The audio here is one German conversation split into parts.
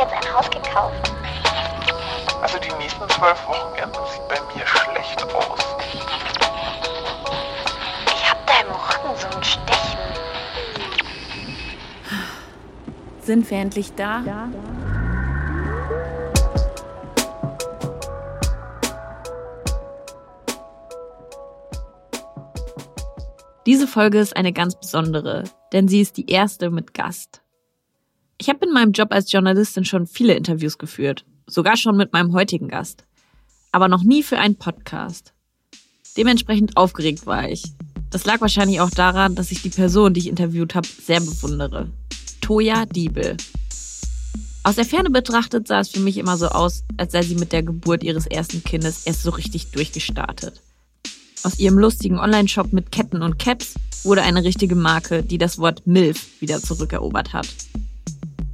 jetzt ein Haus gekauft. Also die nächsten zwölf Wochenenden sieht bei mir schlecht aus. Ich hab da im Rücken so ein Stechen. Sind wir endlich da? Ja. Diese Folge ist eine ganz besondere, denn sie ist die erste mit Gast. Ich habe in meinem Job als Journalistin schon viele Interviews geführt, sogar schon mit meinem heutigen Gast, aber noch nie für einen Podcast. Dementsprechend aufgeregt war ich. Das lag wahrscheinlich auch daran, dass ich die Person, die ich interviewt habe, sehr bewundere. Toja Diebel. Aus der Ferne betrachtet sah es für mich immer so aus, als sei sie mit der Geburt ihres ersten Kindes erst so richtig durchgestartet. Aus ihrem lustigen Online-Shop mit Ketten und Caps wurde eine richtige Marke, die das Wort MILF wieder zurückerobert hat.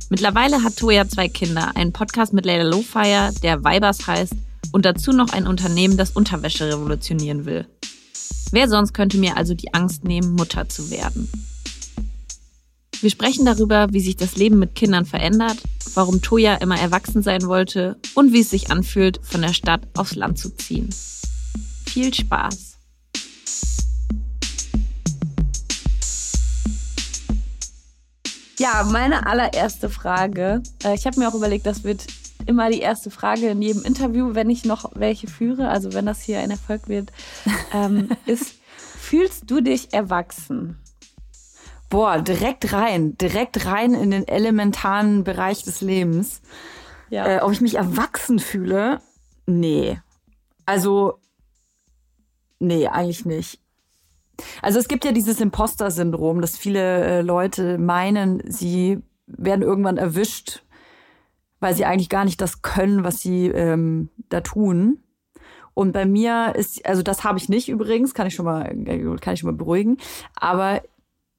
Mittlerweile hat Toya zwei Kinder, einen Podcast mit Leila Lowfire, der Vibers heißt, und dazu noch ein Unternehmen, das Unterwäsche revolutionieren will. Wer sonst könnte mir also die Angst nehmen, Mutter zu werden? Wir sprechen darüber, wie sich das Leben mit Kindern verändert, warum Toya immer erwachsen sein wollte und wie es sich anfühlt, von der Stadt aufs Land zu ziehen. Viel Spaß! Ja, meine allererste Frage. Äh, ich habe mir auch überlegt, das wird immer die erste Frage in jedem Interview, wenn ich noch welche führe, also wenn das hier ein Erfolg wird, ähm, ist, fühlst du dich erwachsen? Boah, direkt rein, direkt rein in den elementaren Bereich des Lebens. Ja. Äh, ob ich mich erwachsen fühle? Nee. Also, nee, eigentlich nicht. Also es gibt ja dieses Imposter-Syndrom, dass viele äh, Leute meinen, sie werden irgendwann erwischt, weil sie eigentlich gar nicht das können, was sie ähm, da tun. Und bei mir ist, also das habe ich nicht übrigens, kann ich schon mal, äh, kann ich schon mal beruhigen. Aber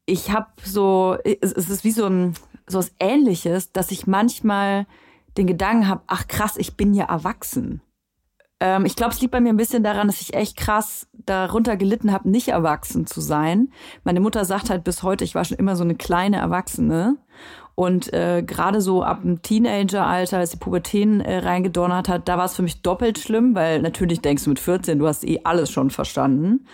ich habe so, es ist wie so ein so was Ähnliches, dass ich manchmal den Gedanken habe, ach krass, ich bin ja erwachsen. Ähm, ich glaube, es liegt bei mir ein bisschen daran, dass ich echt krass darunter gelitten habe, nicht erwachsen zu sein. Meine Mutter sagt halt bis heute, ich war schon immer so eine kleine Erwachsene. Und äh, gerade so ab dem Teenageralter, als die Pubertät äh, reingedonnert hat, da war es für mich doppelt schlimm, weil natürlich denkst du mit 14, du hast eh alles schon verstanden.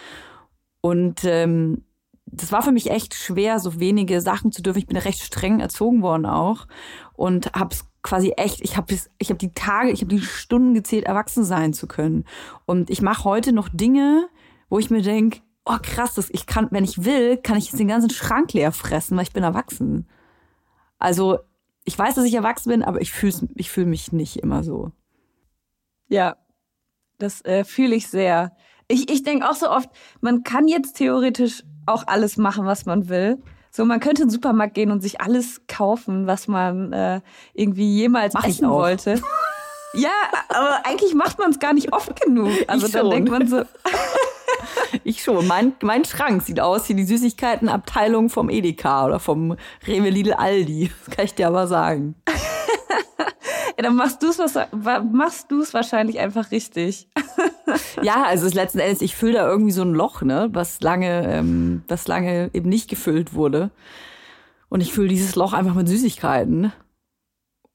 Und ähm, das war für mich echt schwer, so wenige Sachen zu dürfen. Ich bin recht streng erzogen worden auch und hab's quasi echt, ich habe ich hab die Tage, ich habe die Stunden gezählt, erwachsen sein zu können. Und ich mache heute noch Dinge, wo ich mir denke, oh krass, das, ich kann, wenn ich will, kann ich jetzt den ganzen Schrank leer fressen, weil ich bin erwachsen. Also ich weiß, dass ich erwachsen bin, aber ich fühle ich fühl mich nicht immer so. Ja, das äh, fühle ich sehr. Ich, ich denke auch so oft, man kann jetzt theoretisch auch alles machen, was man will. So, man könnte in den Supermarkt gehen und sich alles kaufen, was man äh, irgendwie jemals Mach essen wollte. ja, aber eigentlich macht man es gar nicht oft genug. Also dann denkt man so. ich schon. Mein, mein Schrank sieht aus wie die Süßigkeitenabteilung vom Edeka oder vom Rewe Lidl Aldi. Das kann ich dir aber sagen. ja, dann machst du es machst du es wahrscheinlich einfach richtig. ja, also letzten Endes, ich fülle da irgendwie so ein Loch, ne, was lange, ähm, was lange eben nicht gefüllt wurde. Und ich fülle dieses Loch einfach mit Süßigkeiten.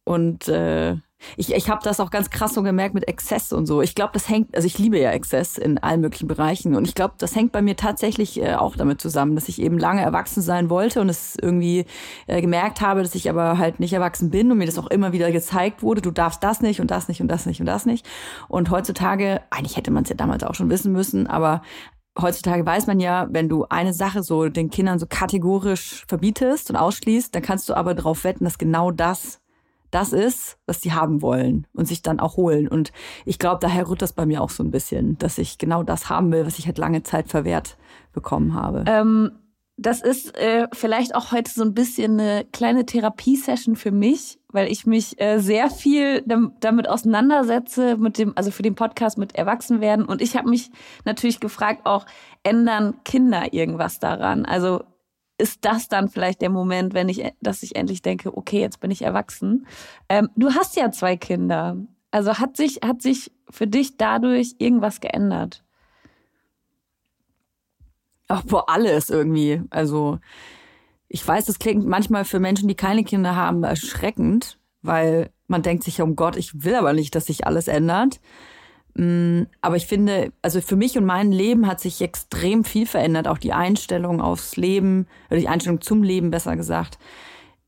Und äh, ich, ich habe das auch ganz krass so gemerkt mit Exzess und so. Ich glaube, das hängt, also ich liebe ja Exzess in allen möglichen Bereichen. Und ich glaube, das hängt bei mir tatsächlich äh, auch damit zusammen, dass ich eben lange erwachsen sein wollte und es irgendwie äh, gemerkt habe, dass ich aber halt nicht erwachsen bin und mir das auch immer wieder gezeigt wurde, du darfst das nicht und das nicht und das nicht und das nicht. Und heutzutage, eigentlich hätte man es ja damals auch schon wissen müssen, aber heutzutage weiß man ja, wenn du eine Sache so den Kindern so kategorisch verbietest und ausschließt, dann kannst du aber darauf wetten, dass genau das das ist, was die haben wollen und sich dann auch holen. Und ich glaube, daher rührt das bei mir auch so ein bisschen, dass ich genau das haben will, was ich halt lange Zeit verwehrt bekommen habe. Ähm, das ist äh, vielleicht auch heute so ein bisschen eine kleine Therapiesession für mich, weil ich mich äh, sehr viel damit auseinandersetze, mit dem, also für den Podcast mit Erwachsenwerden. Und ich habe mich natürlich gefragt, auch ändern Kinder irgendwas daran? Also ist das dann vielleicht der Moment, wenn ich, dass ich endlich denke, okay, jetzt bin ich erwachsen. Ähm, du hast ja zwei Kinder. Also hat sich, hat sich für dich dadurch irgendwas geändert? Ach, boah, alles irgendwie. Also, ich weiß, das klingt manchmal für Menschen, die keine Kinder haben, erschreckend, weil man denkt sich, um Gott, ich will aber nicht, dass sich alles ändert. Mm, aber ich finde, also für mich und mein Leben hat sich extrem viel verändert, auch die Einstellung aufs Leben, oder die Einstellung zum Leben, besser gesagt.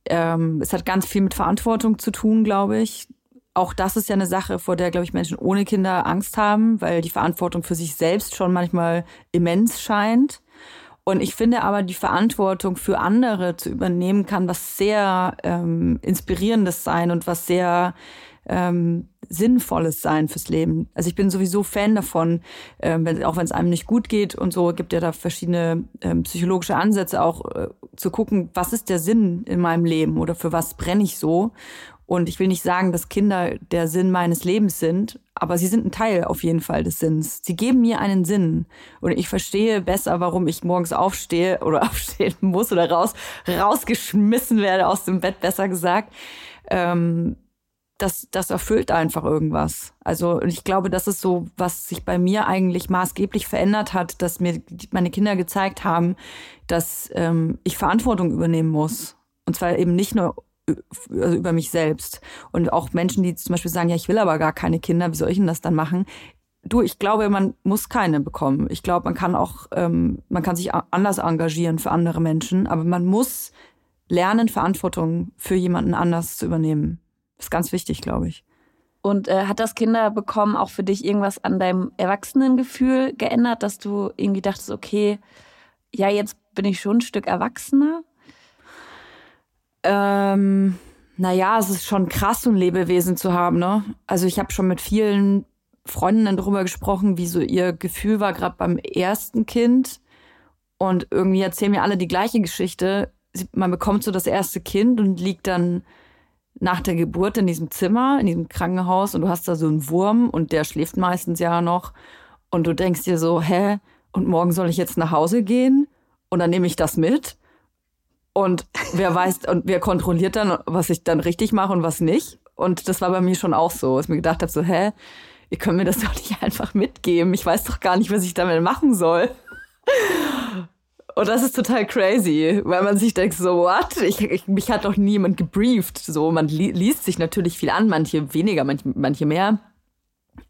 Ähm, es hat ganz viel mit Verantwortung zu tun, glaube ich. Auch das ist ja eine Sache, vor der, glaube ich, Menschen ohne Kinder Angst haben, weil die Verantwortung für sich selbst schon manchmal immens scheint. Und ich finde aber, die Verantwortung für andere zu übernehmen, kann was sehr ähm, Inspirierendes sein und was sehr ähm, Sinnvolles sein fürs Leben. Also ich bin sowieso Fan davon, ähm, wenn, auch wenn es einem nicht gut geht und so, gibt ja da verschiedene ähm, psychologische Ansätze auch äh, zu gucken, was ist der Sinn in meinem Leben oder für was brenne ich so. Und ich will nicht sagen, dass Kinder der Sinn meines Lebens sind, aber sie sind ein Teil auf jeden Fall des Sinns. Sie geben mir einen Sinn. Und ich verstehe besser, warum ich morgens aufstehe oder aufstehen muss oder raus, rausgeschmissen werde aus dem Bett, besser gesagt. Ähm, das, das erfüllt einfach irgendwas. Also ich glaube, das ist so, was sich bei mir eigentlich maßgeblich verändert hat, dass mir meine Kinder gezeigt haben, dass ähm, ich Verantwortung übernehmen muss. Und zwar eben nicht nur also über mich selbst. Und auch Menschen, die zum Beispiel sagen, ja, ich will aber gar keine Kinder, wie soll ich denn das dann machen? Du, ich glaube, man muss keine bekommen. Ich glaube, man kann auch, ähm, man kann sich anders engagieren für andere Menschen, aber man muss lernen, Verantwortung für jemanden anders zu übernehmen. Das ist ganz wichtig, glaube ich. Und äh, hat das Kinder bekommen auch für dich irgendwas an deinem Erwachsenengefühl geändert, dass du irgendwie dachtest, okay, ja, jetzt bin ich schon ein Stück erwachsener? Ähm, naja, es ist schon krass, so ein Lebewesen zu haben, ne? Also ich habe schon mit vielen Freundinnen darüber gesprochen, wie so ihr Gefühl war, gerade beim ersten Kind. Und irgendwie erzählen mir alle die gleiche Geschichte. Man bekommt so das erste Kind und liegt dann nach der Geburt in diesem Zimmer, in diesem Krankenhaus und du hast da so einen Wurm und der schläft meistens ja noch. Und du denkst dir so, hä? Und morgen soll ich jetzt nach Hause gehen? Und dann nehme ich das mit? Und wer weiß, und wer kontrolliert dann, was ich dann richtig mache und was nicht? Und das war bei mir schon auch so, dass ich mir gedacht habe, so, hä, ihr könnt mir das doch nicht einfach mitgeben. Ich weiß doch gar nicht, was ich damit machen soll. Und das ist total crazy, weil man sich denkt, so, what? Ich, ich, mich hat doch niemand gebrieft. So, man li liest sich natürlich viel an, manche weniger, manche, manche mehr.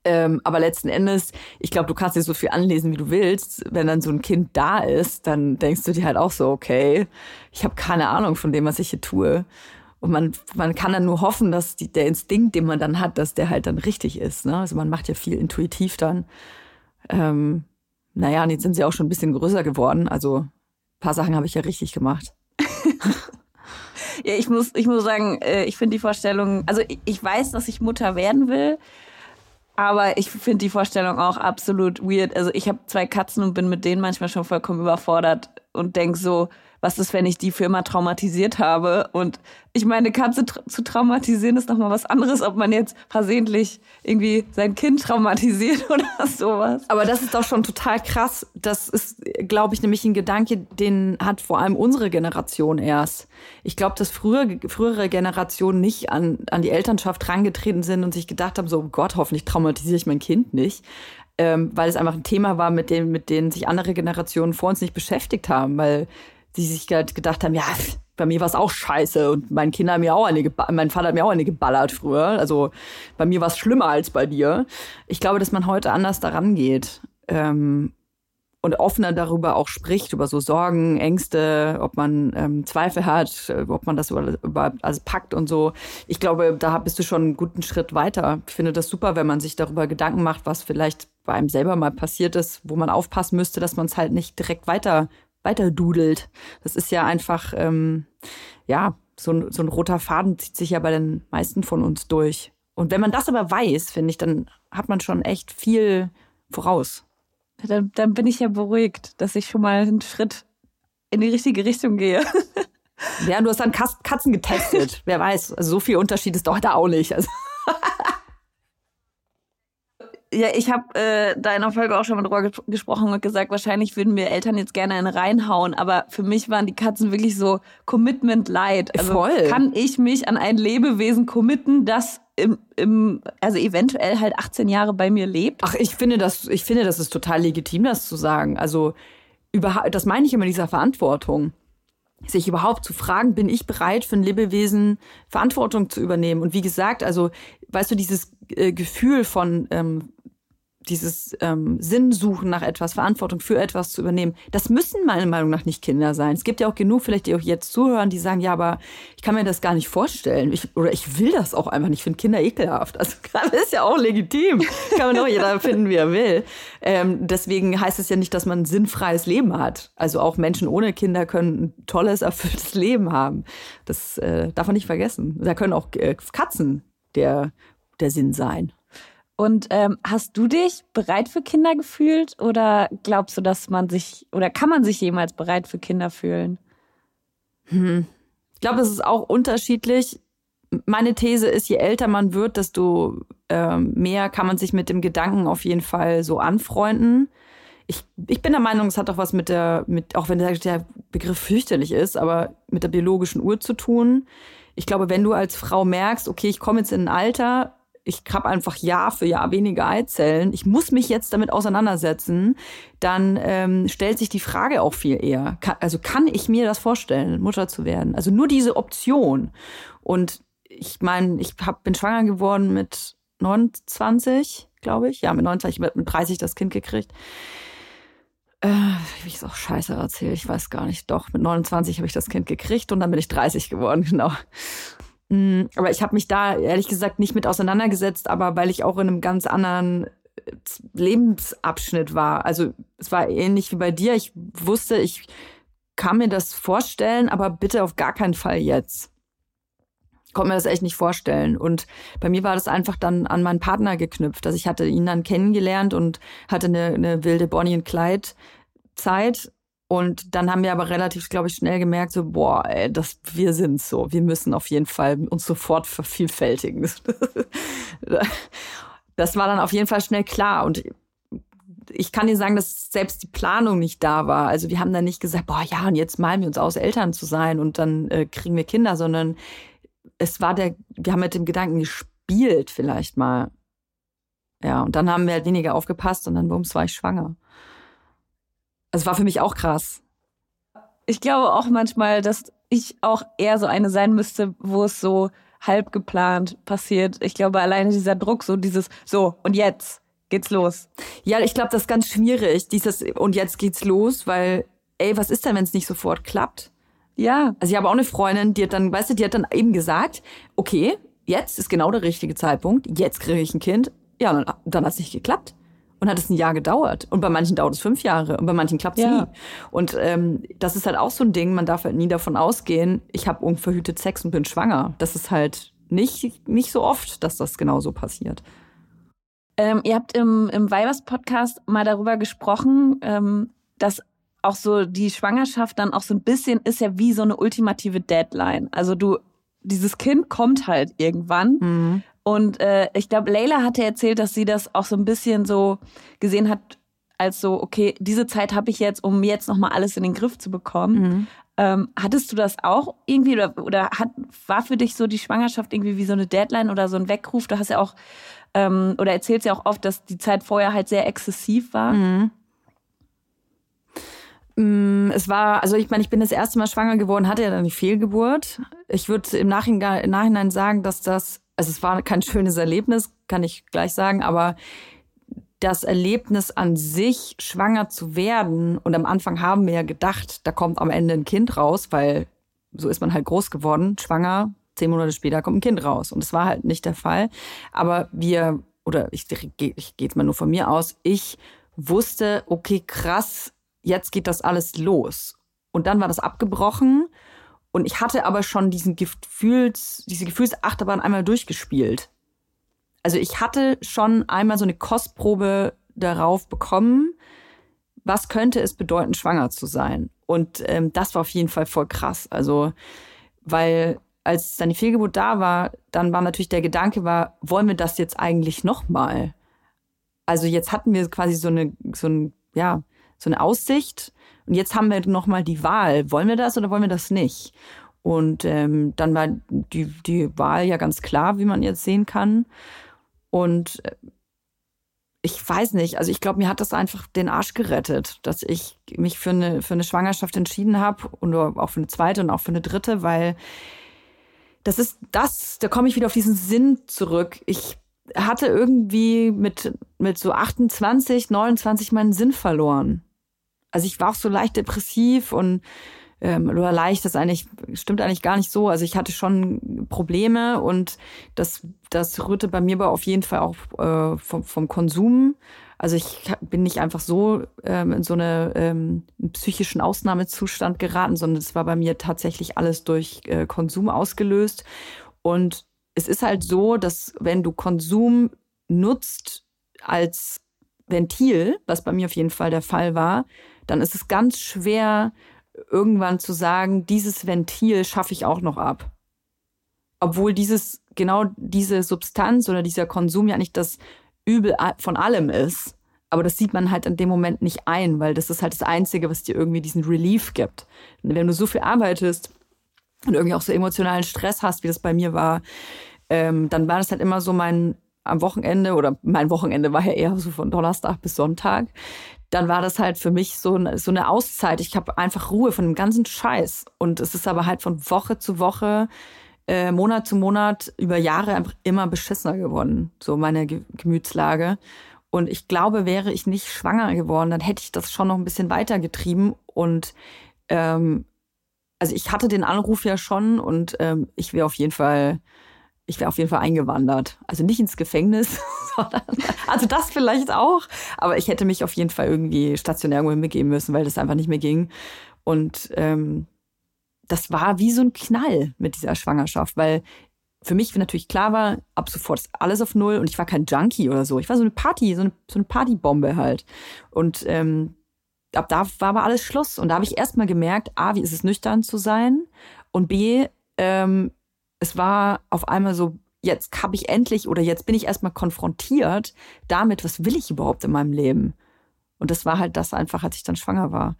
Ähm, aber letzten Endes, ich glaube, du kannst dir so viel anlesen, wie du willst. Wenn dann so ein Kind da ist, dann denkst du dir halt auch so, okay, ich habe keine Ahnung von dem, was ich hier tue. Und man, man kann dann nur hoffen, dass die, der Instinkt, den man dann hat, dass der halt dann richtig ist. Ne? Also man macht ja viel intuitiv dann. Ähm, naja, und jetzt sind sie auch schon ein bisschen größer geworden. Also ein paar Sachen habe ich ja richtig gemacht. ja, ich muss, ich muss sagen, äh, ich finde die Vorstellung, also ich weiß, dass ich Mutter werden will. Aber ich finde die Vorstellung auch absolut weird. Also ich habe zwei Katzen und bin mit denen manchmal schon vollkommen überfordert und denk so, was ist, wenn ich die für immer traumatisiert habe? Und ich meine, Katze tra zu traumatisieren ist nochmal was anderes, ob man jetzt versehentlich irgendwie sein Kind traumatisiert oder sowas. Aber das ist doch schon total krass. Das ist, glaube ich, nämlich ein Gedanke, den hat vor allem unsere Generation erst. Ich glaube, dass frühere, frühere Generationen nicht an, an die Elternschaft rangetreten sind und sich gedacht haben, so oh Gott, hoffentlich traumatisiere ich mein Kind nicht ähm, weil es einfach ein Thema war, mit dem, mit denen sich andere Generationen vor uns nicht beschäftigt haben, weil die sich gedacht haben, ja, bei mir war es auch scheiße und mein Kinder mir auch eine, mein Vater hat mir auch eine geballert früher. Also bei mir war es schlimmer als bei dir. Ich glaube, dass man heute anders daran geht ähm, und offener darüber auch spricht, über so Sorgen, Ängste, ob man ähm, Zweifel hat, äh, ob man das überhaupt über, packt und so. Ich glaube, da bist du schon einen guten Schritt weiter. Ich finde das super, wenn man sich darüber Gedanken macht, was vielleicht bei einem selber mal passiert ist, wo man aufpassen müsste, dass man es halt nicht direkt weiter weiter dudelt. Das ist ja einfach, ähm, ja, so ein, so ein roter Faden zieht sich ja bei den meisten von uns durch. Und wenn man das aber weiß, finde ich, dann hat man schon echt viel voraus. Dann, dann bin ich ja beruhigt, dass ich schon mal einen Schritt in die richtige Richtung gehe. Ja, du hast dann Katzen getestet. Wer weiß, also so viel Unterschied ist doch da auch nicht. Also Ja, ich habe äh, da in der Folge auch schon mal drüber gesprochen und gesagt, wahrscheinlich würden mir Eltern jetzt gerne einen reinhauen, aber für mich waren die Katzen wirklich so Commitment light. Also Voll. kann ich mich an ein Lebewesen committen, das im, im, also eventuell halt 18 Jahre bei mir lebt? Ach, ich finde das, ich finde, das ist total legitim, das zu sagen. Also über, das meine ich immer dieser Verantwortung. sich überhaupt zu fragen, bin ich bereit für ein Lebewesen Verantwortung zu übernehmen? Und wie gesagt, also weißt du, dieses äh, Gefühl von ähm, dieses ähm, Sinn suchen nach etwas, Verantwortung für etwas zu übernehmen, das müssen meiner Meinung nach nicht Kinder sein. Es gibt ja auch genug, vielleicht die auch jetzt zuhören, die sagen, ja, aber ich kann mir das gar nicht vorstellen. Ich, oder ich will das auch einfach nicht. Ich finde Kinder ekelhaft. Also das ist ja auch legitim. Kann man auch jeder finden, wie er will. Ähm, deswegen heißt es ja nicht, dass man ein sinnfreies Leben hat. Also auch Menschen ohne Kinder können ein tolles, erfülltes Leben haben. Das äh, darf man nicht vergessen. Da können auch äh, Katzen der, der Sinn sein. Und ähm, hast du dich bereit für Kinder gefühlt oder glaubst du, dass man sich oder kann man sich jemals bereit für Kinder fühlen? Hm. Ich glaube, es ist auch unterschiedlich. Meine These ist, je älter man wird, desto ähm, mehr kann man sich mit dem Gedanken auf jeden Fall so anfreunden. Ich, ich bin der Meinung, es hat auch was mit der, mit, auch wenn der Begriff fürchterlich ist, aber mit der biologischen Uhr zu tun. Ich glaube, wenn du als Frau merkst, okay, ich komme jetzt in ein Alter, ich habe einfach Jahr für Jahr weniger Eizellen, ich muss mich jetzt damit auseinandersetzen, dann ähm, stellt sich die Frage auch viel eher. Kann, also kann ich mir das vorstellen, Mutter zu werden? Also nur diese Option. Und ich meine, ich hab, bin schwanger geworden mit 29, glaube ich. Ja, mit 29, mit 30 das Kind gekriegt. Äh, wie ich es auch scheiße erzähle, ich weiß gar nicht. Doch, mit 29 habe ich das Kind gekriegt und dann bin ich 30 geworden, genau. Mm, aber ich habe mich da ehrlich gesagt nicht mit auseinandergesetzt, aber weil ich auch in einem ganz anderen äh, Lebensabschnitt war. Also es war ähnlich wie bei dir. Ich wusste, ich kann mir das vorstellen, aber bitte auf gar keinen Fall jetzt. Konnte mir das echt nicht vorstellen. Und bei mir war das einfach dann an meinen Partner geknüpft. Also ich hatte ihn dann kennengelernt und hatte eine, eine wilde Bonnie und Clyde Zeit und dann haben wir aber relativ, glaube ich, schnell gemerkt, so, boah, ey, das, wir sind so. Wir müssen auf jeden Fall uns sofort vervielfältigen. das war dann auf jeden Fall schnell klar. Und ich kann dir sagen, dass selbst die Planung nicht da war. Also wir haben dann nicht gesagt, boah, ja, und jetzt malen wir uns aus, Eltern zu sein und dann äh, kriegen wir Kinder, sondern es war der, wir haben mit dem Gedanken gespielt vielleicht mal. Ja, und dann haben wir halt weniger aufgepasst und dann, bums, war ich schwanger. Es war für mich auch krass. Ich glaube auch manchmal, dass ich auch eher so eine sein müsste, wo es so halb geplant passiert. Ich glaube, alleine dieser Druck, so dieses, so, und jetzt geht's los. Ja, ich glaube, das ist ganz schwierig, dieses, und jetzt geht's los, weil, ey, was ist denn, wenn es nicht sofort klappt? Ja. Also ich habe auch eine Freundin, die hat dann, weißt du, die hat dann eben gesagt, okay, jetzt ist genau der richtige Zeitpunkt, jetzt kriege ich ein Kind. Ja, dann, dann hat es nicht geklappt und hat es ein Jahr gedauert. Und bei manchen dauert es fünf Jahre und bei manchen klappt es ja. nie. Und ähm, das ist halt auch so ein Ding, man darf halt nie davon ausgehen, ich habe unverhütet Sex und bin schwanger. Das ist halt nicht, nicht so oft, dass das genau so passiert. Ähm, ihr habt im, im Weibers-Podcast mal darüber gesprochen, ähm, dass auch so die Schwangerschaft dann auch so ein bisschen ist ja wie so eine ultimative Deadline. Also du, dieses Kind kommt halt irgendwann. Mhm. Und äh, ich glaube, Leila hatte erzählt, dass sie das auch so ein bisschen so gesehen hat, als so, okay, diese Zeit habe ich jetzt, um jetzt nochmal alles in den Griff zu bekommen. Mhm. Ähm, hattest du das auch irgendwie oder, oder hat, war für dich so die Schwangerschaft irgendwie wie so eine Deadline oder so ein Weckruf? Du hast ja auch ähm, oder erzählst ja auch oft, dass die Zeit vorher halt sehr exzessiv war. Mhm. Mm, es war, also ich meine, ich bin das erste Mal schwanger geworden, hatte ja dann die Fehlgeburt. Ich würde im Nachhinein, im Nachhinein sagen, dass das also es war kein schönes Erlebnis, kann ich gleich sagen, aber das Erlebnis an sich, schwanger zu werden, und am Anfang haben wir ja gedacht, da kommt am Ende ein Kind raus, weil so ist man halt groß geworden, schwanger, zehn Monate später kommt ein Kind raus. Und das war halt nicht der Fall. Aber wir, oder ich, ich gehe jetzt mal nur von mir aus, ich wusste, okay, krass, jetzt geht das alles los. Und dann war das abgebrochen und ich hatte aber schon diesen Gefühls, diese Gefühlsachterbahn einmal durchgespielt. Also ich hatte schon einmal so eine Kostprobe darauf bekommen, was könnte es bedeuten, schwanger zu sein. Und ähm, das war auf jeden Fall voll krass. Also, weil als dann die Fehlgeburt da war, dann war natürlich der Gedanke war, wollen wir das jetzt eigentlich nochmal? Also jetzt hatten wir quasi so eine, so ein, ja, so eine Aussicht und jetzt haben wir nochmal die Wahl, wollen wir das oder wollen wir das nicht? Und ähm, dann war die, die Wahl ja ganz klar, wie man jetzt sehen kann. Und äh, ich weiß nicht, also ich glaube, mir hat das einfach den Arsch gerettet, dass ich mich für eine, für eine Schwangerschaft entschieden habe und auch für eine zweite und auch für eine dritte, weil das ist das, da komme ich wieder auf diesen Sinn zurück. Ich hatte irgendwie mit, mit so 28, 29 meinen Sinn verloren. Also ich war auch so leicht depressiv und ähm, oder leicht, das eigentlich stimmt eigentlich gar nicht so. Also ich hatte schon Probleme und das, das rührte bei mir aber auf jeden Fall auch äh, vom, vom Konsum. Also ich bin nicht einfach so ähm, in so eine ähm, psychischen Ausnahmezustand geraten, sondern es war bei mir tatsächlich alles durch äh, Konsum ausgelöst. Und es ist halt so, dass wenn du Konsum nutzt als Ventil, was bei mir auf jeden Fall der Fall war, dann ist es ganz schwer, irgendwann zu sagen, dieses Ventil schaffe ich auch noch ab. Obwohl dieses, genau diese Substanz oder dieser Konsum ja nicht das Übel von allem ist. Aber das sieht man halt in dem Moment nicht ein, weil das ist halt das Einzige, was dir irgendwie diesen Relief gibt. Wenn du so viel arbeitest und irgendwie auch so emotionalen Stress hast, wie das bei mir war, ähm, dann war das halt immer so mein am Wochenende oder mein Wochenende war ja eher so von Donnerstag bis Sonntag dann war das halt für mich so, eine, so eine Auszeit. Ich habe einfach Ruhe von dem ganzen Scheiß. Und es ist aber halt von Woche zu Woche, äh, Monat zu Monat, über Jahre einfach immer beschissener geworden, so meine Ge Gemütslage. Und ich glaube, wäre ich nicht schwanger geworden, dann hätte ich das schon noch ein bisschen weitergetrieben. Und ähm, also ich hatte den Anruf ja schon und ähm, ich wäre auf jeden Fall ich wäre auf jeden Fall eingewandert. Also nicht ins Gefängnis, sondern, also das vielleicht auch. Aber ich hätte mich auf jeden Fall irgendwie stationär irgendwo mitgeben müssen, weil das einfach nicht mehr ging. Und ähm, das war wie so ein Knall mit dieser Schwangerschaft, weil für mich natürlich klar war, ab sofort ist alles auf Null und ich war kein Junkie oder so. Ich war so eine Party, so eine, so eine Partybombe halt. Und ähm, ab da war aber alles Schluss. Und da habe ich erstmal gemerkt, A, wie ist es nüchtern zu sein? Und B, ähm, es war auf einmal so, jetzt habe ich endlich oder jetzt bin ich erstmal konfrontiert damit, was will ich überhaupt in meinem Leben? Und das war halt das einfach, als ich dann schwanger war.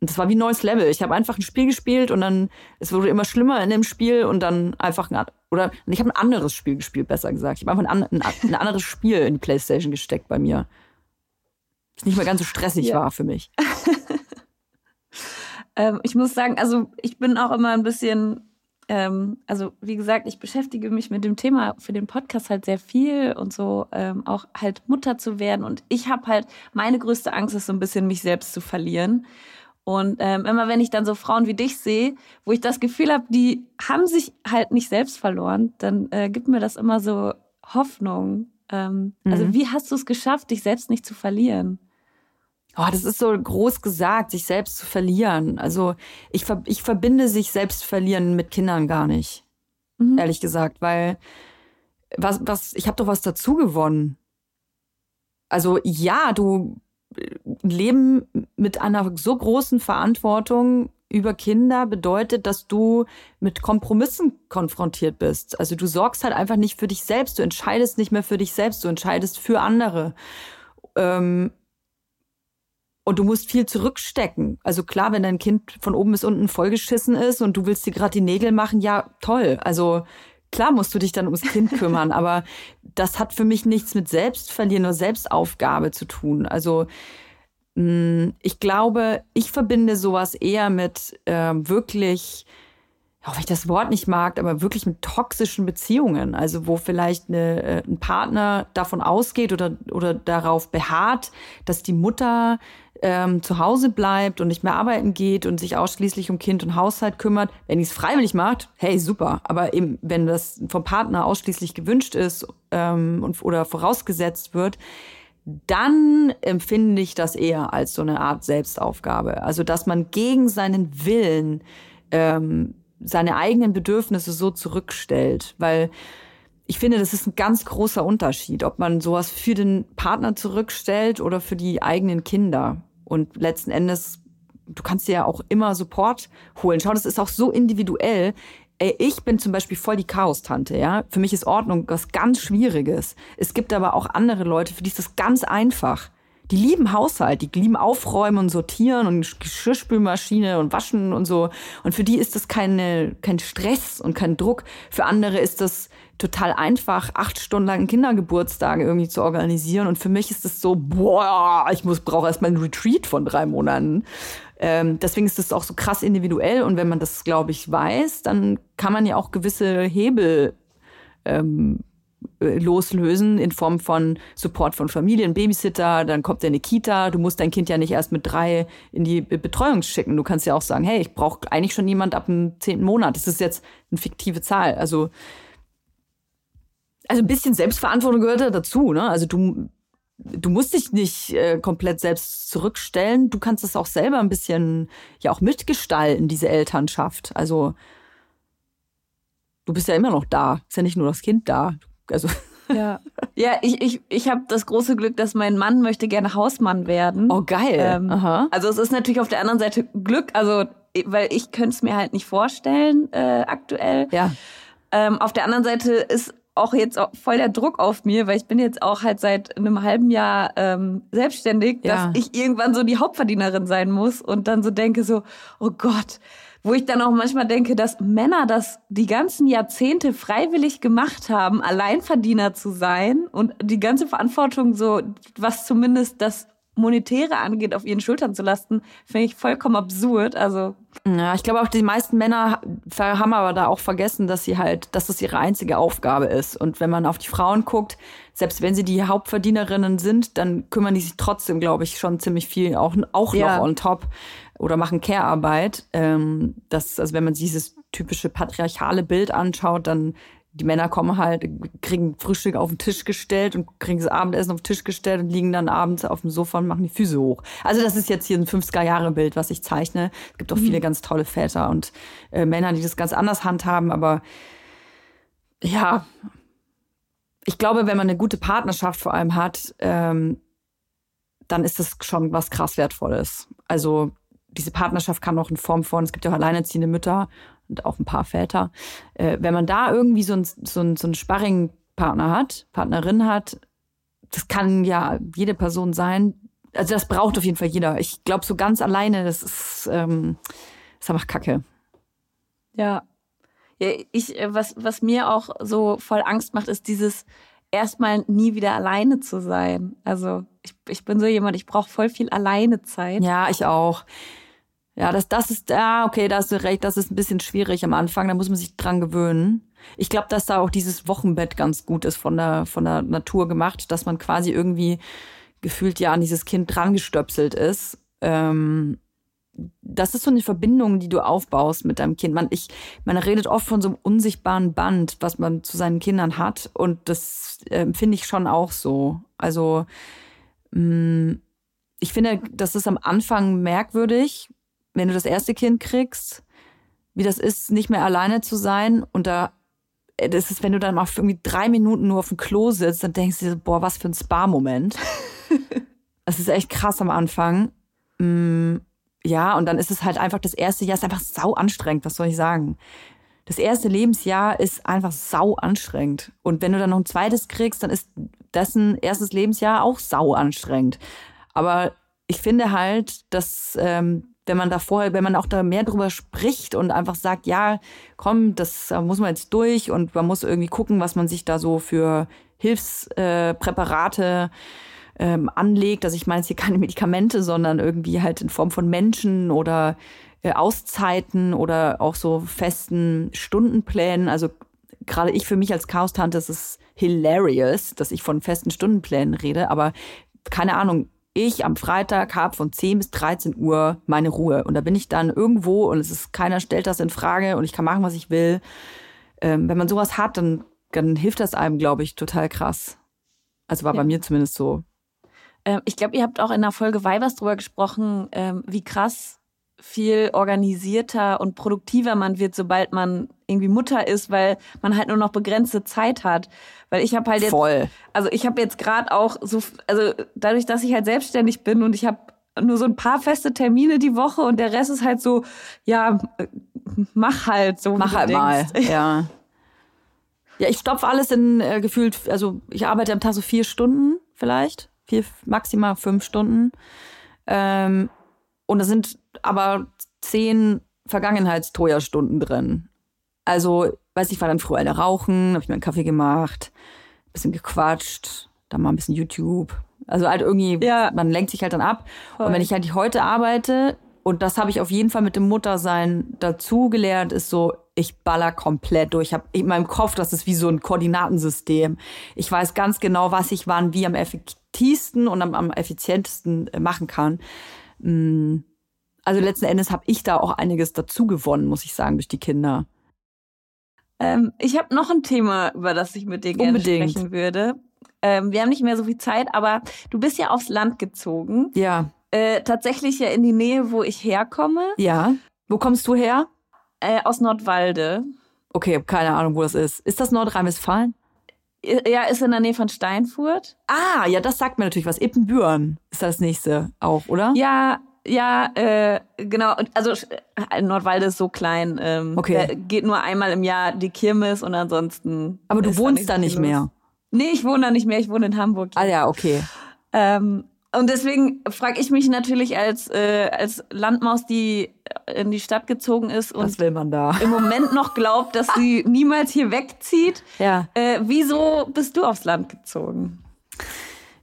Und das war wie ein neues Level. Ich habe einfach ein Spiel gespielt und dann, es wurde immer schlimmer in dem Spiel und dann einfach, ein, oder ich habe ein anderes Spiel gespielt, besser gesagt. Ich habe einfach ein, ein, ein, anderes Spiel in die Playstation gesteckt bei mir. Das nicht mehr ganz so stressig ja. war für mich. ähm, ich muss sagen, also ich bin auch immer ein bisschen ähm, also wie gesagt, ich beschäftige mich mit dem Thema für den Podcast halt sehr viel und so ähm, auch halt Mutter zu werden. Und ich habe halt, meine größte Angst ist so ein bisschen, mich selbst zu verlieren. Und ähm, immer wenn ich dann so Frauen wie dich sehe, wo ich das Gefühl habe, die haben sich halt nicht selbst verloren, dann äh, gibt mir das immer so Hoffnung. Ähm, also mhm. Also wie hast du es geschafft, dich selbst nicht zu verlieren? Oh, das ist so groß gesagt, sich selbst zu verlieren. Also ich, ich verbinde sich selbst verlieren mit Kindern gar nicht. Mhm. Ehrlich gesagt, weil was, was, ich habe doch was dazu gewonnen. Also ja, du äh, Leben mit einer so großen Verantwortung über Kinder bedeutet, dass du mit Kompromissen konfrontiert bist. Also du sorgst halt einfach nicht für dich selbst, du entscheidest nicht mehr für dich selbst, du entscheidest für andere. Ähm, und du musst viel zurückstecken. Also klar, wenn dein Kind von oben bis unten vollgeschissen ist und du willst dir gerade die Nägel machen, ja, toll. Also klar musst du dich dann ums Kind kümmern, aber das hat für mich nichts mit Selbstverlieren oder Selbstaufgabe zu tun. Also hm, ich glaube, ich verbinde sowas eher mit äh, wirklich auch wenn ich das Wort nicht mag, aber wirklich mit toxischen Beziehungen. Also wo vielleicht eine, äh, ein Partner davon ausgeht oder, oder darauf beharrt, dass die Mutter ähm, zu Hause bleibt und nicht mehr arbeiten geht und sich ausschließlich um Kind und Haushalt kümmert. Wenn die es freiwillig macht, hey, super. Aber eben, wenn das vom Partner ausschließlich gewünscht ist ähm, und, oder vorausgesetzt wird, dann empfinde ich das eher als so eine Art Selbstaufgabe. Also, dass man gegen seinen Willen ähm, seine eigenen Bedürfnisse so zurückstellt, weil ich finde, das ist ein ganz großer Unterschied, ob man sowas für den Partner zurückstellt oder für die eigenen Kinder. Und letzten Endes, du kannst dir ja auch immer Support holen. Schau, das ist auch so individuell. Ey, ich bin zum Beispiel voll die Chaos-Tante, ja. Für mich ist Ordnung was ganz Schwieriges. Es gibt aber auch andere Leute, für die ist das ganz einfach die lieben Haushalt, die lieben Aufräumen und Sortieren und Geschirrspülmaschine und Waschen und so. Und für die ist das keine, kein Stress und kein Druck. Für andere ist das total einfach, acht Stunden lang Kindergeburtstage irgendwie zu organisieren. Und für mich ist das so, boah, ich muss brauche erstmal einen Retreat von drei Monaten. Ähm, deswegen ist das auch so krass individuell. Und wenn man das, glaube ich, weiß, dann kann man ja auch gewisse Hebel ähm, äh, loslösen in Form von Support von Familien, Babysitter, dann kommt eine Kita. Du musst dein Kind ja nicht erst mit drei in die Betreuung schicken. Du kannst ja auch sagen, hey, ich brauche eigentlich schon jemand ab dem zehnten Monat. Das ist jetzt eine fiktive Zahl. Also, also ein bisschen Selbstverantwortung gehört da dazu. Ne? Also du, du musst dich nicht äh, komplett selbst zurückstellen. Du kannst es auch selber ein bisschen ja auch mitgestalten, diese Elternschaft. Also du bist ja immer noch da. Ist ja nicht nur das Kind da. Also ja, ja ich, ich, ich habe das große Glück, dass mein Mann möchte gerne Hausmann werden. Oh, geil. Ähm. Also es ist natürlich auf der anderen Seite Glück, also weil ich könnte es mir halt nicht vorstellen äh, aktuell. Ja. Ähm, auf der anderen Seite ist auch jetzt voll der Druck auf mir, weil ich bin jetzt auch halt seit einem halben Jahr ähm, selbstständig, ja. dass ich irgendwann so die Hauptverdienerin sein muss und dann so denke so, oh Gott, wo ich dann auch manchmal denke, dass Männer das die ganzen Jahrzehnte freiwillig gemacht haben, Alleinverdiener zu sein und die ganze Verantwortung so, was zumindest das Monetäre angeht, auf ihren Schultern zu lasten, finde ich vollkommen absurd. Also ja, ich glaube auch die meisten Männer haben aber da auch vergessen, dass sie halt, dass das ihre einzige Aufgabe ist. Und wenn man auf die Frauen guckt, selbst wenn sie die Hauptverdienerinnen sind, dann kümmern die sich trotzdem, glaube ich, schon ziemlich viel auch, auch ja. noch on top oder machen Care-Arbeit. Ähm, das, also wenn man dieses typische patriarchale Bild anschaut, dann die Männer kommen halt, kriegen Frühstück auf den Tisch gestellt und kriegen das Abendessen auf den Tisch gestellt und liegen dann abends auf dem Sofa und machen die Füße hoch. Also das ist jetzt hier ein 50er-Jahre-Bild, was ich zeichne. Es gibt auch mhm. viele ganz tolle Väter und äh, Männer, die das ganz anders handhaben, aber ja, ich glaube, wenn man eine gute Partnerschaft vor allem hat, ähm, dann ist das schon was krass Wertvolles. Also diese Partnerschaft kann auch in Form von, es gibt ja auch alleinerziehende Mütter und auch ein paar Väter. Äh, wenn man da irgendwie so ein, so ein, so ein Sparringpartner hat, Partnerin hat, das kann ja jede Person sein. Also das braucht auf jeden Fall jeder. Ich glaube, so ganz alleine, das ist, ähm, das ist einfach Kacke. Ja. ja ich, äh, was, was mir auch so voll Angst macht, ist dieses erstmal nie wieder alleine zu sein. Also ich, ich bin so jemand, ich brauche voll viel alleine Zeit. Ja, ich auch. Ja, das, das ist, ja, okay, da hast du recht, das ist ein bisschen schwierig am Anfang, da muss man sich dran gewöhnen. Ich glaube, dass da auch dieses Wochenbett ganz gut ist von der, von der Natur gemacht, dass man quasi irgendwie gefühlt ja an dieses Kind drangestöpselt ist. Ähm, das ist so eine Verbindung, die du aufbaust mit deinem Kind. Man, ich, man redet oft von so einem unsichtbaren Band, was man zu seinen Kindern hat. Und das äh, finde ich schon auch so. Also, mh, mm, ich finde, das ist am Anfang merkwürdig, wenn du das erste Kind kriegst, wie das ist, nicht mehr alleine zu sein und da äh, das ist, wenn du dann mal irgendwie drei Minuten nur auf dem Klo sitzt, dann denkst du dir, boah, was für ein Spa-Moment. das ist echt krass am Anfang. Mm, ja, und dann ist es halt einfach das erste Jahr ist einfach sau anstrengend, was soll ich sagen? Das erste Lebensjahr ist einfach sau anstrengend. Und wenn du dann noch ein zweites kriegst, dann ist dessen erstes Lebensjahr auch sau anstrengend. Aber ich finde halt, dass ähm, wenn man da vorher, wenn man auch da mehr drüber spricht und einfach sagt, ja, komm, das muss man jetzt durch und man muss irgendwie gucken, was man sich da so für Hilfspräparate äh, ähm, anlegt. Also ich meine jetzt hier keine Medikamente, sondern irgendwie halt in Form von Menschen oder äh, Auszeiten oder auch so festen Stundenplänen. Also gerade ich für mich als Chaos-Tante, es ist hilarious, dass ich von festen Stundenplänen rede, aber keine Ahnung, ich am Freitag habe von 10 bis 13 Uhr meine Ruhe. Und da bin ich dann irgendwo und es ist, keiner stellt das in Frage und ich kann machen, was ich will. Ähm, wenn man sowas hat, dann, dann hilft das einem, glaube ich, total krass. Also war ja. bei mir zumindest so. Ähm, ich glaube, ihr habt auch in der Folge Weibers drüber gesprochen, ähm, wie krass viel organisierter und produktiver man wird, sobald man irgendwie Mutter ist, weil man halt nur noch begrenzte Zeit hat. Weil ich habe halt jetzt, Voll. also ich habe jetzt gerade auch so, also dadurch, dass ich halt selbstständig bin und ich habe nur so ein paar feste Termine die Woche und der Rest ist halt so, ja, mach halt so. Mach halt mal, ja. Ja, ich stopfe alles in äh, gefühlt, also ich arbeite am Tag so vier Stunden vielleicht, vier, maximal fünf Stunden. Ähm, und da sind aber zehn Vergangenheitstoja-Stunden drin. Also, weiß ich, war dann früher eine rauchen, habe ich mir einen Kaffee gemacht, bisschen gequatscht, dann mal ein bisschen YouTube. Also halt irgendwie, ja. man lenkt sich halt dann ab. Voll. Und wenn ich halt heute arbeite, und das habe ich auf jeden Fall mit dem Muttersein dazu gelernt, ist so, ich baller komplett durch. Ich habe in meinem Kopf, das ist wie so ein Koordinatensystem. Ich weiß ganz genau, was ich wann wie am effektivsten und am, am effizientesten äh, machen kann. Mm. Also letzten Endes habe ich da auch einiges dazu gewonnen, muss ich sagen, durch die Kinder. Ähm, ich habe noch ein Thema, über das ich mit dir gerne Unbedingt. sprechen würde. Ähm, wir haben nicht mehr so viel Zeit, aber du bist ja aufs Land gezogen. Ja. Äh, tatsächlich ja in die Nähe, wo ich herkomme. Ja. Wo kommst du her? Äh, aus Nordwalde. Okay, keine Ahnung, wo das ist. Ist das Nordrhein-Westfalen? Ja, ist in der Nähe von Steinfurt. Ah, ja, das sagt mir natürlich was. Ippenbüren ist das nächste auch, oder? Ja, ja, äh, genau. Also äh, Nordwalde ist so klein. Ähm, okay. geht nur einmal im Jahr die Kirmes und ansonsten. Aber du wohnst da nicht, da nicht mehr. Nee, ich wohne da nicht mehr. Ich wohne in Hamburg. Ah ja, okay. Ähm, und deswegen frage ich mich natürlich als, äh, als Landmaus, die in die Stadt gezogen ist und Was will man da? im Moment noch glaubt, dass sie niemals hier wegzieht. Ja. Äh, wieso bist du aufs Land gezogen?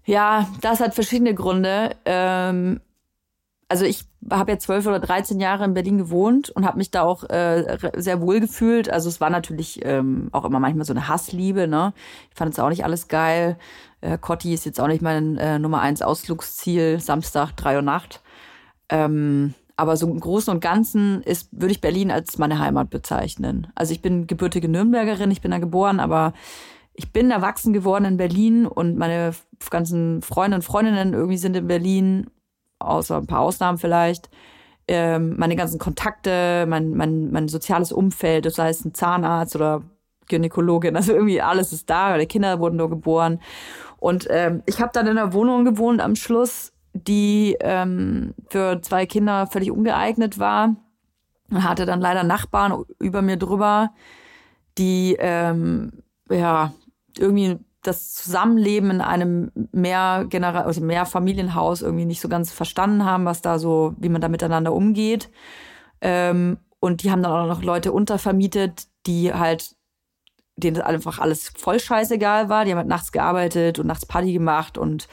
Ja, das hat verschiedene Gründe. Ähm, also ich habe ja zwölf oder dreizehn Jahre in Berlin gewohnt und habe mich da auch äh, sehr wohl gefühlt. Also es war natürlich ähm, auch immer manchmal so eine Hassliebe. Ne? Ich fand es auch nicht alles geil. Äh, Cotti ist jetzt auch nicht mein äh, Nummer eins Ausflugsziel, Samstag, drei Uhr Nacht. Ähm, aber so im Großen und Ganzen ist, würde ich Berlin als meine Heimat bezeichnen. Also ich bin gebürtige Nürnbergerin, ich bin da geboren, aber ich bin erwachsen geworden in Berlin und meine ganzen Freunde und Freundinnen irgendwie sind in Berlin, außer ein paar Ausnahmen vielleicht. Ähm, meine ganzen Kontakte, mein, mein, mein soziales Umfeld, das heißt ein Zahnarzt oder Gynäkologin, also irgendwie alles ist da, meine Kinder wurden nur geboren. Und ähm, ich habe dann in einer Wohnung gewohnt am Schluss, die ähm, für zwei Kinder völlig ungeeignet war. Und hatte dann leider Nachbarn über mir drüber, die ähm, ja irgendwie das Zusammenleben in einem mehr also mehr Familienhaus irgendwie nicht so ganz verstanden haben, was da so, wie man da miteinander umgeht. Ähm, und die haben dann auch noch Leute untervermietet, die halt denen einfach alles voll scheißegal war. Die haben halt nachts gearbeitet und nachts Party gemacht und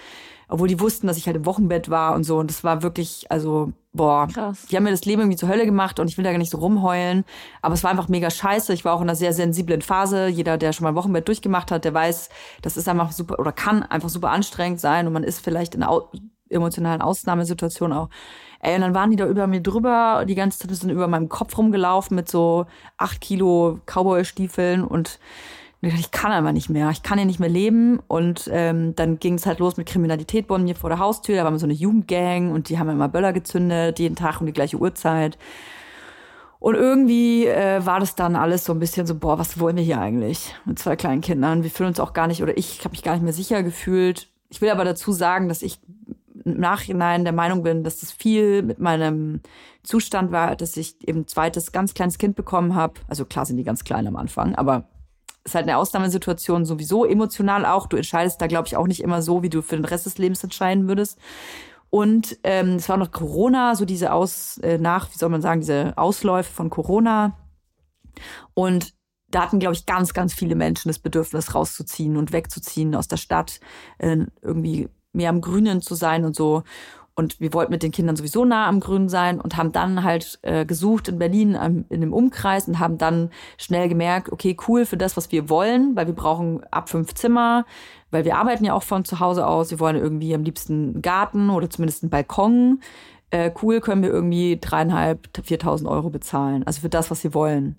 obwohl die wussten, dass ich halt im Wochenbett war und so. Und das war wirklich, also, boah, Krass. die haben mir das Leben irgendwie zur Hölle gemacht und ich will da gar nicht so rumheulen. Aber es war einfach mega scheiße. Ich war auch in einer sehr sensiblen Phase. Jeder, der schon mal ein Wochenbett durchgemacht hat, der weiß, das ist einfach super oder kann einfach super anstrengend sein und man ist vielleicht in einer emotionalen Ausnahmesituation auch. Ey, und dann waren die da über mir drüber, die ganze Zeit sind über meinem Kopf rumgelaufen mit so acht Kilo Cowboy-Stiefeln und ich kann einfach nicht mehr, ich kann hier nicht mehr leben. Und ähm, dann ging es halt los mit Kriminalität bei mir vor der Haustür. Da war so eine Jugendgang und die haben immer Böller gezündet, jeden Tag um die gleiche Uhrzeit. Und irgendwie äh, war das dann alles so ein bisschen so, boah, was wollen wir hier eigentlich mit zwei kleinen Kindern? Wir fühlen uns auch gar nicht, oder ich habe mich gar nicht mehr sicher gefühlt. Ich will aber dazu sagen, dass ich im Nachhinein der Meinung bin, dass das viel mit meinem Zustand war, dass ich eben zweites ganz kleines Kind bekommen habe. Also klar sind die ganz klein am Anfang, aber ist halt eine Ausnahmesituation sowieso emotional auch. Du entscheidest da, glaube ich, auch nicht immer so, wie du für den Rest des Lebens entscheiden würdest. Und ähm, es war noch Corona, so diese Aus, äh, nach, wie soll man sagen, diese Ausläufe von Corona. Und da hatten, glaube ich, ganz, ganz viele Menschen das Bedürfnis, rauszuziehen und wegzuziehen aus der Stadt, äh, irgendwie mehr am Grünen zu sein und so. Und wir wollten mit den Kindern sowieso nah am Grün sein und haben dann halt äh, gesucht in Berlin ähm, in dem Umkreis und haben dann schnell gemerkt, okay, cool für das, was wir wollen, weil wir brauchen ab fünf Zimmer, weil wir arbeiten ja auch von zu Hause aus. Wir wollen irgendwie am liebsten einen Garten oder zumindest einen Balkon. Äh, cool können wir irgendwie dreieinhalb, viertausend Euro bezahlen. Also für das, was wir wollen.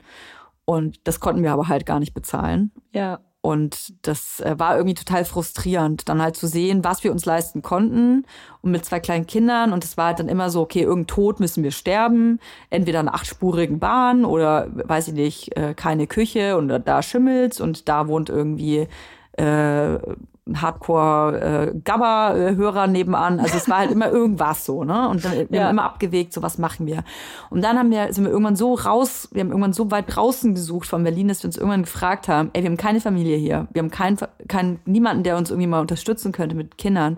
Und das konnten wir aber halt gar nicht bezahlen. Ja. Und das äh, war irgendwie total frustrierend, dann halt zu sehen, was wir uns leisten konnten und mit zwei kleinen Kindern. Und es war halt dann immer so, okay, irgendein Tod müssen wir sterben. Entweder in achtspurigen Bahn oder, weiß ich nicht, äh, keine Küche und da schimmelt's und da wohnt irgendwie äh, Hardcore-Gabba-Hörer nebenan. Also es war halt immer irgendwas so, ne? Und dann wir ja. haben immer abgewegt, so was machen wir. Und dann haben wir, sind wir irgendwann so raus, wir haben irgendwann so weit draußen gesucht von Berlin, dass wir uns irgendwann gefragt haben, ey, wir haben keine Familie hier. Wir haben keinen, keinen, niemanden, der uns irgendwie mal unterstützen könnte mit Kindern.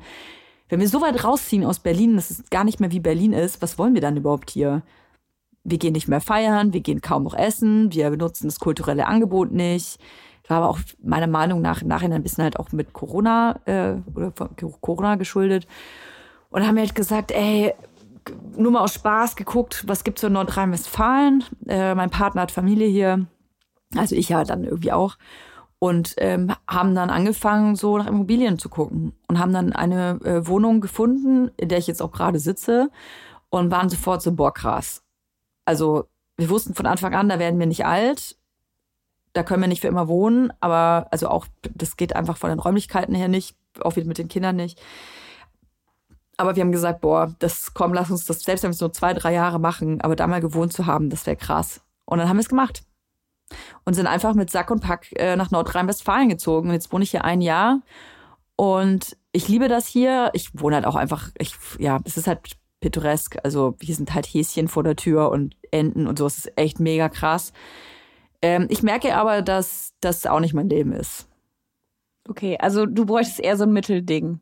Wenn wir so weit rausziehen aus Berlin, dass es gar nicht mehr wie Berlin ist, was wollen wir dann überhaupt hier? Wir gehen nicht mehr feiern, wir gehen kaum noch essen, wir benutzen das kulturelle Angebot nicht. War aber auch meiner Meinung nach im Nachhinein ein bisschen halt auch mit Corona äh, oder Corona geschuldet. Und haben halt gesagt, ey, nur mal aus Spaß geguckt, was gibt's in Nordrhein-Westfalen. Äh, mein Partner hat Familie hier, also ich ja dann irgendwie auch. Und ähm, haben dann angefangen, so nach Immobilien zu gucken. Und haben dann eine äh, Wohnung gefunden, in der ich jetzt auch gerade sitze. Und waren sofort so, boah, krass. Also wir wussten von Anfang an, da werden wir nicht alt. Da können wir nicht für immer wohnen. Aber also auch, das geht einfach von den Räumlichkeiten her nicht. Auch wieder mit den Kindern nicht. Aber wir haben gesagt, boah, das komm, lass uns das, selbst wenn wir es nur zwei, drei Jahre machen, aber da mal gewohnt zu haben, das wäre krass. Und dann haben wir es gemacht. Und sind einfach mit Sack und Pack äh, nach Nordrhein-Westfalen gezogen. Und jetzt wohne ich hier ein Jahr. Und ich liebe das hier. Ich wohne halt auch einfach, ich, ja, es ist halt pittoresk. Also hier sind halt Häschen vor der Tür und Enten und so. Es ist echt mega krass. Ähm, ich merke aber, dass das auch nicht mein Leben ist. Okay, also du bräuchtest eher so ein Mittelding.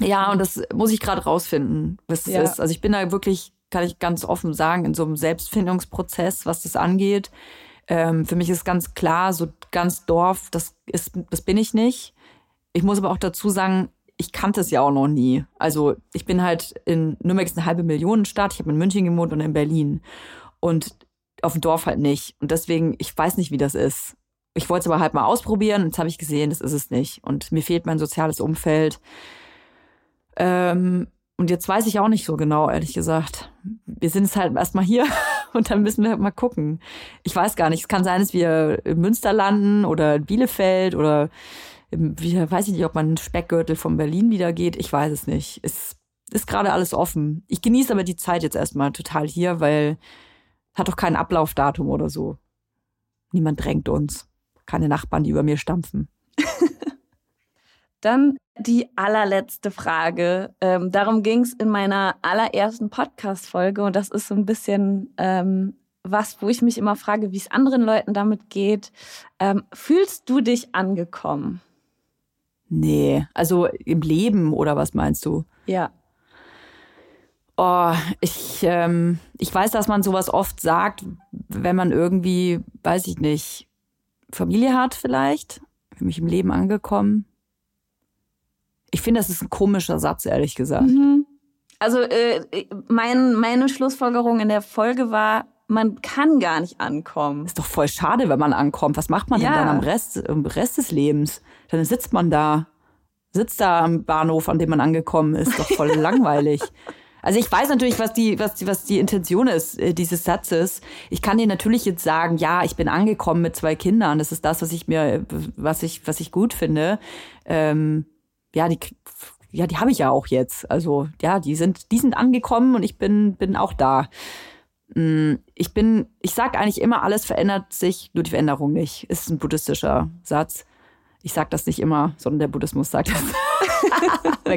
Ja, und das muss ich gerade rausfinden, was ja. ist. Also ich bin da wirklich, kann ich ganz offen sagen, in so einem Selbstfindungsprozess, was das angeht. Ähm, für mich ist ganz klar, so ganz Dorf, das ist, das bin ich nicht. Ich muss aber auch dazu sagen, ich kannte es ja auch noch nie. Also ich bin halt in Nürnberg ist eine halbe Millionenstadt. Ich habe in München gewohnt und in Berlin und auf dem Dorf halt nicht. Und deswegen, ich weiß nicht, wie das ist. Ich wollte es aber halt mal ausprobieren und jetzt habe ich gesehen, das ist es nicht. Und mir fehlt mein soziales Umfeld. Ähm, und jetzt weiß ich auch nicht so genau, ehrlich gesagt. Wir sind jetzt halt erstmal hier und dann müssen wir halt mal gucken. Ich weiß gar nicht. Es kann sein, dass wir in Münster landen oder in Bielefeld oder wie, weiß ich nicht, ob man Speckgürtel von Berlin wieder geht. Ich weiß es nicht. Es ist gerade alles offen. Ich genieße aber die Zeit jetzt erstmal total hier, weil hat doch kein Ablaufdatum oder so. Niemand drängt uns. Keine Nachbarn, die über mir stampfen. Dann die allerletzte Frage. Ähm, darum ging es in meiner allerersten Podcast-Folge und das ist so ein bisschen ähm, was, wo ich mich immer frage, wie es anderen Leuten damit geht. Ähm, fühlst du dich angekommen? Nee, also im Leben oder was meinst du? Ja. Oh, ich, ähm, ich weiß, dass man sowas oft sagt, wenn man irgendwie, weiß ich nicht, Familie hat vielleicht. Für mich im Leben angekommen. Ich finde, das ist ein komischer Satz, ehrlich gesagt. Mhm. Also äh, mein, meine Schlussfolgerung in der Folge war, man kann gar nicht ankommen. Ist doch voll schade, wenn man ankommt. Was macht man ja. denn dann am Rest, am Rest des Lebens? Dann sitzt man da, sitzt da am Bahnhof, an dem man angekommen ist. Doch voll langweilig. Also ich weiß natürlich, was die, was, die, was die Intention ist äh, dieses Satzes. Ich kann dir natürlich jetzt sagen, ja, ich bin angekommen mit zwei Kindern. Das ist das, was ich mir, was ich, was ich gut finde. Ähm, ja, die, ja, die habe ich ja auch jetzt. Also ja, die sind, die sind angekommen und ich bin, bin auch da. Mm, ich bin, ich sag eigentlich immer, alles verändert sich, nur die Veränderung nicht. Ist ein buddhistischer Satz. Ich sag das nicht immer, sondern der Buddhismus sagt das.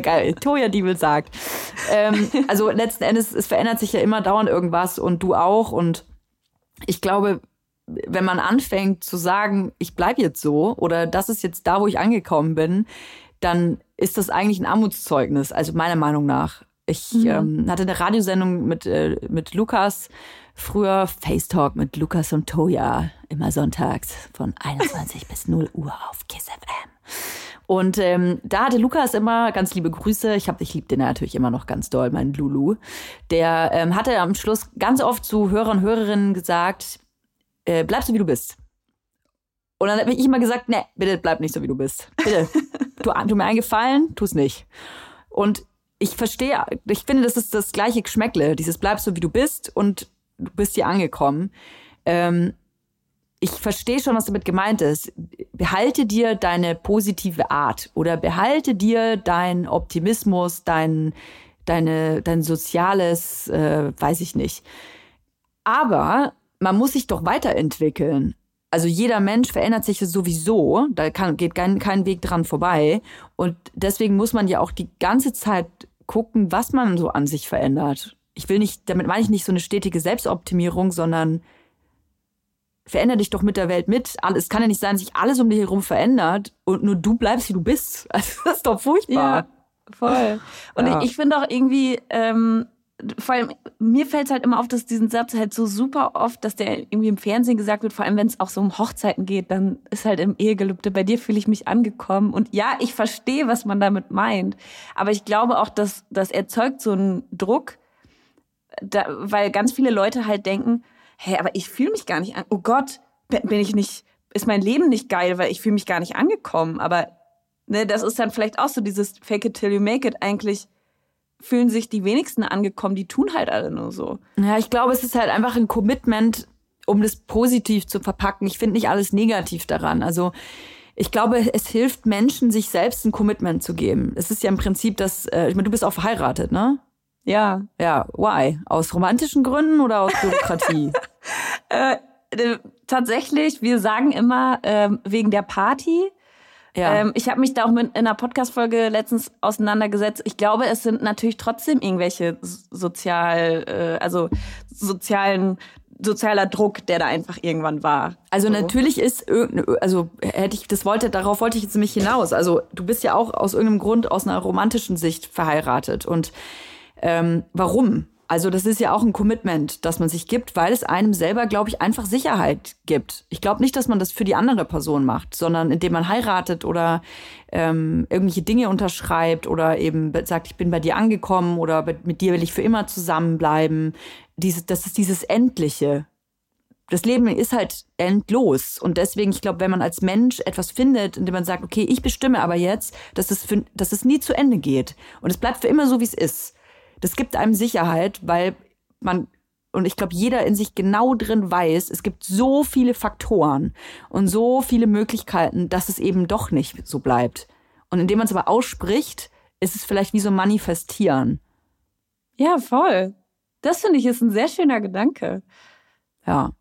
Geil, Toya Diebel sagt. Ähm, also letzten Endes, es verändert sich ja immer dauernd irgendwas und du auch. Und ich glaube, wenn man anfängt zu sagen, ich bleib jetzt so oder das ist jetzt da, wo ich angekommen bin, dann ist das eigentlich ein Armutszeugnis, also meiner Meinung nach. Ich mhm. ähm, hatte eine Radiosendung mit, äh, mit Lukas, früher Face Talk mit Lukas und Toya, immer sonntags von 21 bis 0 Uhr auf Kiss FM. Und ähm, da hatte Lukas immer ganz liebe Grüße. Ich hab, ich liebe den natürlich immer noch ganz doll, meinen Lulu. Der ähm, hatte am Schluss ganz oft zu Hörern und Hörerinnen gesagt, äh, bleib so wie du bist. Und dann habe ich immer gesagt, ne, bitte bleib nicht so wie du bist. Bitte. tu, tu mir einen Gefallen, tu es nicht. Und ich verstehe, ich finde, das ist das gleiche Geschmäckle. Dieses bleib so wie du bist und du bist hier angekommen. Ähm, ich verstehe schon, was damit gemeint ist. Behalte dir deine positive Art oder behalte dir dein Optimismus, dein, deine, dein soziales, äh, weiß ich nicht. Aber man muss sich doch weiterentwickeln also jeder Mensch verändert sich sowieso, da kann, geht kein, kein Weg dran vorbei. Und deswegen muss man ja auch die ganze Zeit gucken, was man so an sich verändert. Ich will nicht, damit meine ich nicht so eine stetige Selbstoptimierung, sondern veränder dich doch mit der Welt mit. Es kann ja nicht sein, dass sich alles um dich herum verändert und nur du bleibst, wie du bist. Also das ist doch furchtbar. Ja. voll. Und ja. ich, ich finde auch irgendwie, ähm, vor allem, mir fällt es halt immer auf, dass diesen Satz halt so super oft, dass der irgendwie im Fernsehen gesagt wird, vor allem wenn es auch so um Hochzeiten geht, dann ist halt im Ehegelübde, bei dir fühle ich mich angekommen. Und ja, ich verstehe, was man damit meint. Aber ich glaube auch, dass das erzeugt so einen Druck, da, weil ganz viele Leute halt denken, hey, aber ich fühle mich gar nicht an. Oh Gott, bin ich nicht, ist mein Leben nicht geil, weil ich fühle mich gar nicht angekommen. Aber ne, das ist dann vielleicht auch so dieses Fake it till you make it eigentlich fühlen sich die wenigsten angekommen, die tun halt alle nur so. Ja, ich glaube, es ist halt einfach ein Commitment, um das positiv zu verpacken. Ich finde nicht alles negativ daran. Also ich glaube, es hilft Menschen, sich selbst ein Commitment zu geben. Es ist ja im Prinzip das, äh, ich meine, du bist auch verheiratet, ne? Ja. Ja, why? Aus romantischen Gründen oder aus Bürokratie? äh, äh, tatsächlich, wir sagen immer äh, wegen der Party. Ja. Ähm, ich habe mich da auch mit in einer Podcast-Folge letztens auseinandergesetzt. Ich glaube, es sind natürlich trotzdem irgendwelche sozial, äh, also sozialen sozialer Druck, der da einfach irgendwann war. Also so. natürlich ist also hätte ich das wollte darauf wollte ich jetzt nämlich hinaus. Also du bist ja auch aus irgendeinem Grund aus einer romantischen Sicht verheiratet und ähm, warum? Also das ist ja auch ein Commitment, das man sich gibt, weil es einem selber, glaube ich, einfach Sicherheit gibt. Ich glaube nicht, dass man das für die andere Person macht, sondern indem man heiratet oder ähm, irgendwelche Dinge unterschreibt oder eben sagt, ich bin bei dir angekommen oder mit dir will ich für immer zusammenbleiben. Diese, das ist dieses Endliche. Das Leben ist halt endlos. Und deswegen, ich glaube, wenn man als Mensch etwas findet, indem man sagt, okay, ich bestimme aber jetzt, dass es, für, dass es nie zu Ende geht. Und es bleibt für immer so, wie es ist das gibt einem Sicherheit, weil man und ich glaube, jeder in sich genau drin weiß, es gibt so viele Faktoren und so viele Möglichkeiten, dass es eben doch nicht so bleibt. Und indem man es aber ausspricht, ist es vielleicht wie so manifestieren. Ja, voll. Das finde ich ist ein sehr schöner Gedanke. Ja.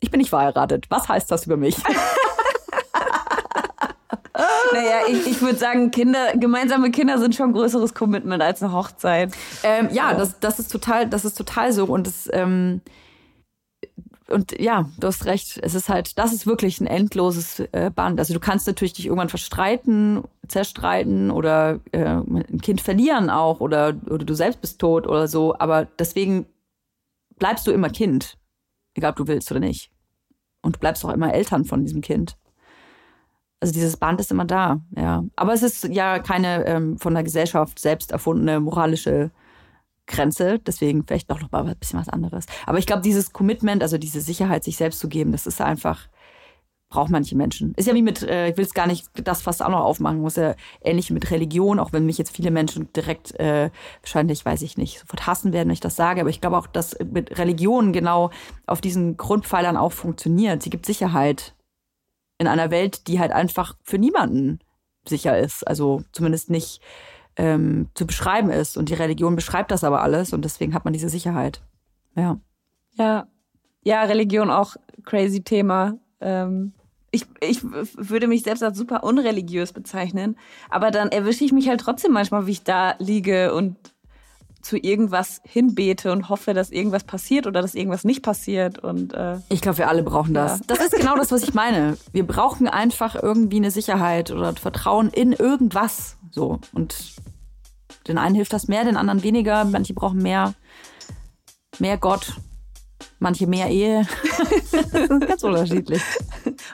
Ich bin nicht verheiratet. Was heißt das über mich? naja, ich, ich würde sagen, Kinder, gemeinsame Kinder sind schon ein größeres Commitment als eine Hochzeit. Ähm, ja, das, das ist total, das ist total so. Und das, ähm, und ja, du hast recht. Es ist halt, das ist wirklich ein endloses äh, Band. Also du kannst natürlich dich irgendwann verstreiten, zerstreiten oder äh, ein Kind verlieren auch oder, oder du selbst bist tot oder so. Aber deswegen bleibst du immer Kind, egal ob du willst oder nicht. Und du bleibst auch immer Eltern von diesem Kind. Also dieses Band ist immer da, ja. Aber es ist ja keine ähm, von der Gesellschaft selbst erfundene moralische Grenze, deswegen vielleicht doch noch mal ein bisschen was anderes. Aber ich glaube, dieses Commitment, also diese Sicherheit, sich selbst zu geben, das ist einfach, braucht manche Menschen. Ist ja wie mit, äh, ich will es gar nicht das fast auch noch aufmachen, muss ja ähnlich mit Religion, auch wenn mich jetzt viele Menschen direkt äh, wahrscheinlich, weiß ich nicht, sofort hassen werden, wenn ich das sage, aber ich glaube auch, dass mit Religion genau auf diesen Grundpfeilern auch funktioniert. Sie gibt Sicherheit in einer Welt, die halt einfach für niemanden sicher ist. Also zumindest nicht ähm, zu beschreiben ist. Und die Religion beschreibt das aber alles und deswegen hat man diese Sicherheit. Ja. Ja. Ja, Religion auch crazy Thema. Ähm, ich, ich würde mich selbst als super unreligiös bezeichnen, aber dann erwische ich mich halt trotzdem manchmal, wie ich da liege und zu irgendwas hinbete und hoffe, dass irgendwas passiert oder dass irgendwas nicht passiert. Und äh, ich glaube, wir alle brauchen das. Ja. Das ist genau das, was ich meine. Wir brauchen einfach irgendwie eine Sicherheit oder Vertrauen in irgendwas. So und den einen hilft das mehr, den anderen weniger. Manche brauchen mehr, mehr Gott, manche mehr Ehe. Ganz unterschiedlich.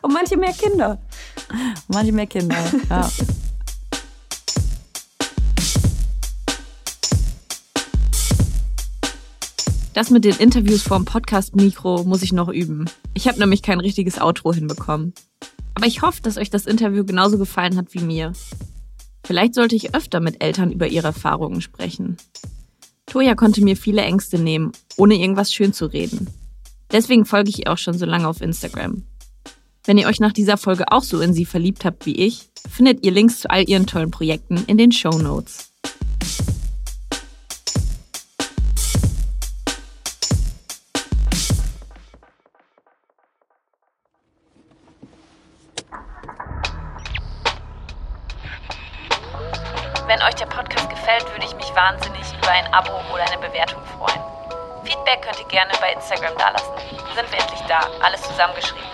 Und manche mehr Kinder. Und manche mehr Kinder. Ja. Das mit den Interviews vorm Podcast-Mikro muss ich noch üben. Ich habe nämlich kein richtiges Outro hinbekommen. Aber ich hoffe, dass euch das Interview genauso gefallen hat wie mir. Vielleicht sollte ich öfter mit Eltern über ihre Erfahrungen sprechen. Toja konnte mir viele Ängste nehmen, ohne irgendwas schön zu reden. Deswegen folge ich ihr auch schon so lange auf Instagram. Wenn ihr euch nach dieser Folge auch so in sie verliebt habt wie ich, findet ihr Links zu all ihren tollen Projekten in den Show Notes. Wenn euch der Podcast gefällt, würde ich mich wahnsinnig über ein Abo oder eine Bewertung freuen. Feedback könnt ihr gerne bei Instagram dalassen. Sind wir endlich da, alles zusammengeschrieben.